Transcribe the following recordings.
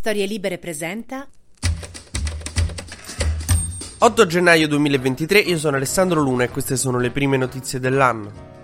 Storie Libere presenta 8 gennaio 2023, io sono Alessandro Luna e queste sono le prime notizie dell'anno.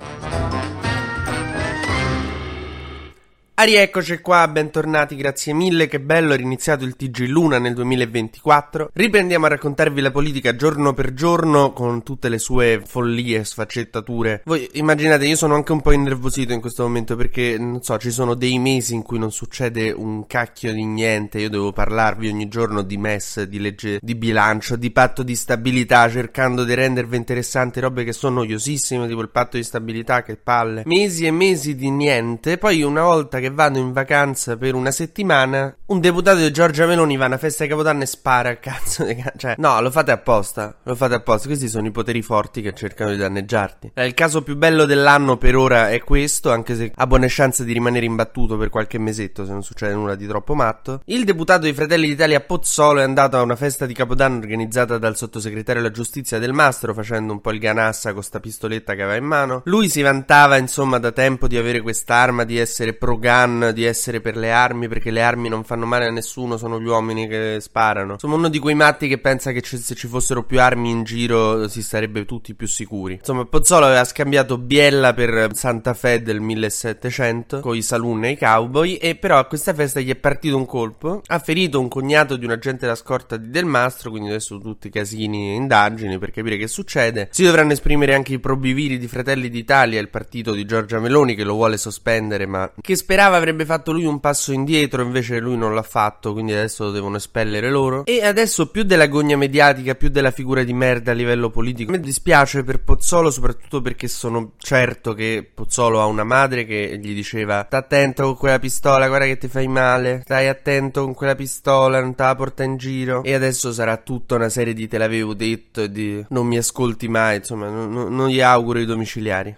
Ah, rieccoci qua, bentornati, grazie mille, che bello, è riniziato il TG Luna nel 2024. Riprendiamo a raccontarvi la politica giorno per giorno con tutte le sue follie e sfaccettature. Voi immaginate, io sono anche un po' innervosito in questo momento perché, non so, ci sono dei mesi in cui non succede un cacchio di niente, io devo parlarvi ogni giorno di MES, di legge di bilancio, di patto di stabilità, cercando di rendervi interessanti robe che sono noiosissime, tipo il patto di stabilità, che palle. Mesi e mesi di niente, poi una volta che che vanno in vacanza per una settimana, un deputato di Giorgia Meloni va a una festa di Capodanno e spara a cazzo di cazzo. Cioè, no, lo fate apposta. Lo fate apposta. Questi sono i poteri forti che cercano di danneggiarti. Eh, il caso più bello dell'anno per ora è questo, anche se ha buone chance di rimanere imbattuto per qualche mesetto se non succede nulla di troppo matto. Il deputato dei Fratelli d'Italia Pozzolo è andato a una festa di Capodanno organizzata dal sottosegretario alla giustizia del Mastro, facendo un po' il ganassa con sta pistoletta che aveva in mano. Lui si vantava, insomma, da tempo di avere quest'arma, di essere pro-gun gun, di essere per le armi, perché le armi non fanno male a nessuno, sono gli uomini che sparano. Sono uno di quei matti che pensa che c- se ci fossero più armi in giro si sarebbe tutti più sicuri. Insomma, Pozzolo aveva scambiato Biella per Santa Fe del 1700 con i saloon e i cowboy e però a questa festa gli è partito un colpo, ha ferito un cognato di un agente della scorta di Del Mastro, quindi adesso tutti casini e indagini per capire che succede. Si dovranno esprimere anche i probiviri di Fratelli d'Italia, il partito di Giorgia Meloni che lo vuole sospendere ma che sperava sperava avrebbe fatto lui un passo indietro, invece lui non l'ha fatto, quindi adesso lo devono espellere loro. E adesso più della gogna mediatica, più della figura di merda a livello politico. Mi dispiace per Pozzolo, soprattutto perché sono certo che Pozzolo ha una madre che gli diceva: Sta attento con quella pistola, guarda che ti fai male. Stai attento con quella pistola, non te la porta in giro. E adesso sarà tutta una serie di te l'avevo detto e di non mi ascolti mai. Insomma, non, non gli auguro i domiciliari.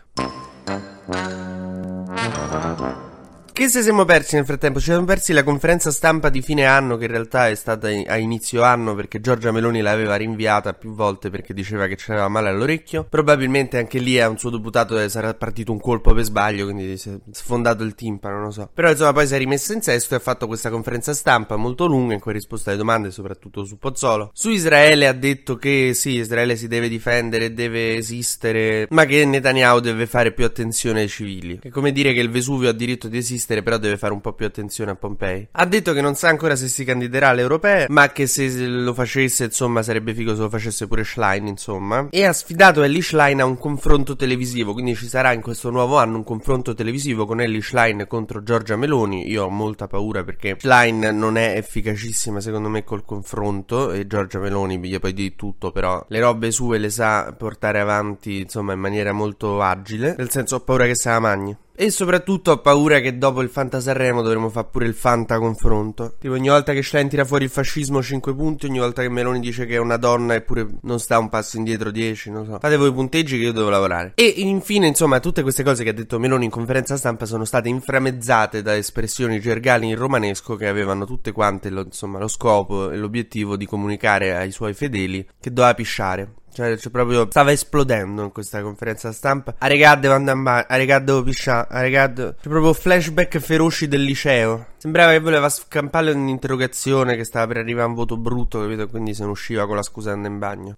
Che se siamo persi nel frattempo? Ci siamo persi la conferenza stampa di fine anno che in realtà è stata a inizio anno perché Giorgia Meloni l'aveva rinviata più volte perché diceva che c'era male all'orecchio. Probabilmente anche lì a un suo deputato sarà partito un colpo per sbaglio, quindi si è sfondato il timpano, non lo so. Però insomma poi si è rimessa in sesto e ha fatto questa conferenza stampa molto lunga in cui ha risposto alle domande, soprattutto su Pozzolo. Su Israele ha detto che sì, Israele si deve difendere, deve esistere, ma che Netanyahu deve fare più attenzione ai civili. È come dire che il Vesuvio ha diritto di esistere esistere, però deve fare un po' più attenzione a Pompei. Ha detto che non sa ancora se si candiderà alle europee, ma che se lo facesse, insomma, sarebbe figo se lo facesse pure Schlein, insomma. E ha sfidato Ellie Schlein a un confronto televisivo, quindi ci sarà in questo nuovo anno un confronto televisivo con Ellie Schlein contro Giorgia Meloni. Io ho molta paura perché Schlein non è efficacissima, secondo me, col confronto e Giorgia Meloni gli poi di tutto, però le robe sue le sa portare avanti, insomma, in maniera molto agile. Nel senso, ho paura che se la magni. E soprattutto ho paura che dopo il Fanta Sanremo dovremo fare pure il Fanta confronto. Tipo ogni volta che Schlein tira fuori il fascismo 5 punti, ogni volta che Meloni dice che è una donna eppure non sta un passo indietro 10, non so. Fate voi i punteggi che io devo lavorare. E infine, insomma, tutte queste cose che ha detto Meloni in conferenza stampa sono state inframezzate da espressioni gergali in romanesco che avevano tutte quante lo, insomma, lo scopo e l'obiettivo di comunicare ai suoi fedeli che doveva pisciare. Cioè, cioè, proprio stava esplodendo in questa conferenza stampa. A regà devo andare in bagno, a regà devo pisciare, a regà devo... Cioè, proprio flashback feroci del liceo. Sembrava che voleva scampare un'interrogazione che stava per arrivare a un voto brutto, capito? Quindi se ne usciva con la scusa andare in bagno.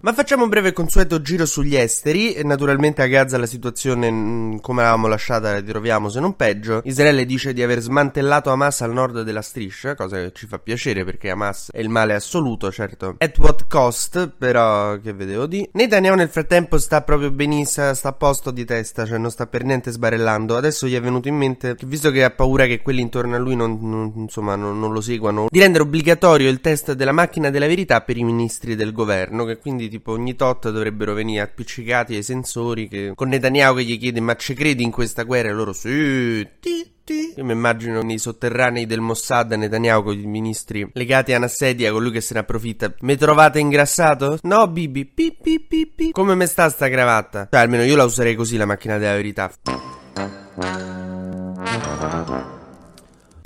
Ma facciamo un breve consueto giro sugli esteri. Naturalmente a Gaza la situazione, mm, come l'avevamo lasciata, la ritroviamo se non peggio. Israele dice di aver smantellato Hamas al nord della striscia, cosa che ci fa piacere perché Hamas è il male assoluto, certo. At what cost, però, che vedevo di. Netanyahu nel frattempo sta proprio benissimo, sta a posto di testa, cioè non sta per niente sbarellando. Adesso gli è venuto in mente, visto che ha paura che quelli intorno a lui non, non insomma, non, non lo seguano, di rendere obbligatorio il test della macchina della verità per i ministri del governo, che quindi tipo ogni tot dovrebbero venire appiccicati ai sensori che con Netanyahu che gli chiede ma ci credi in questa guerra e loro sì ti, io mi immagino nei sotterranei del Mossad Netanyahu con i ministri legati a una sedia con lui che se ne approfitta mi trovate ingrassato? no Bibi pi, pi, pi. come me sta sta cravatta? cioè almeno io la userei così la macchina della verità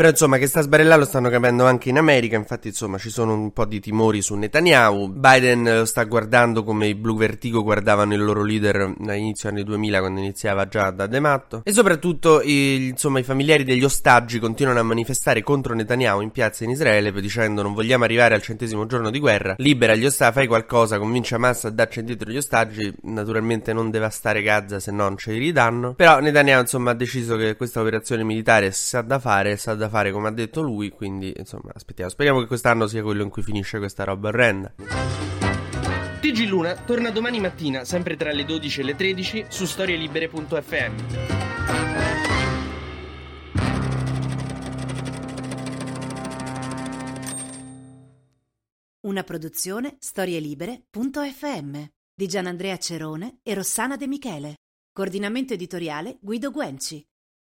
Però insomma che sta sbarellando lo stanno capendo anche in America, infatti insomma ci sono un po' di timori su Netanyahu. Biden lo sta guardando come i Blue Vertigo guardavano il loro leader all'inizio anni 2000 quando iniziava già da De Matto. E soprattutto i, insomma i familiari degli ostaggi continuano a manifestare contro Netanyahu in piazza in Israele dicendo non vogliamo arrivare al centesimo giorno di guerra, libera gli ostaggi, fai qualcosa, convince Hamas a darci indietro gli ostaggi, naturalmente non devastare Gaza se no non ce li ridanno. Però Netanyahu insomma ha deciso che questa operazione militare sa da fare, sa da fare come ha detto lui, quindi insomma aspettiamo, speriamo che quest'anno sia quello in cui finisce questa roba orrenda. TG Luna torna domani mattina, sempre tra le 12 e le 13, su storielibere.fm. Una produzione storielibere.fm di Gianandrea Cerone e Rossana De Michele. Coordinamento editoriale Guido Guenci.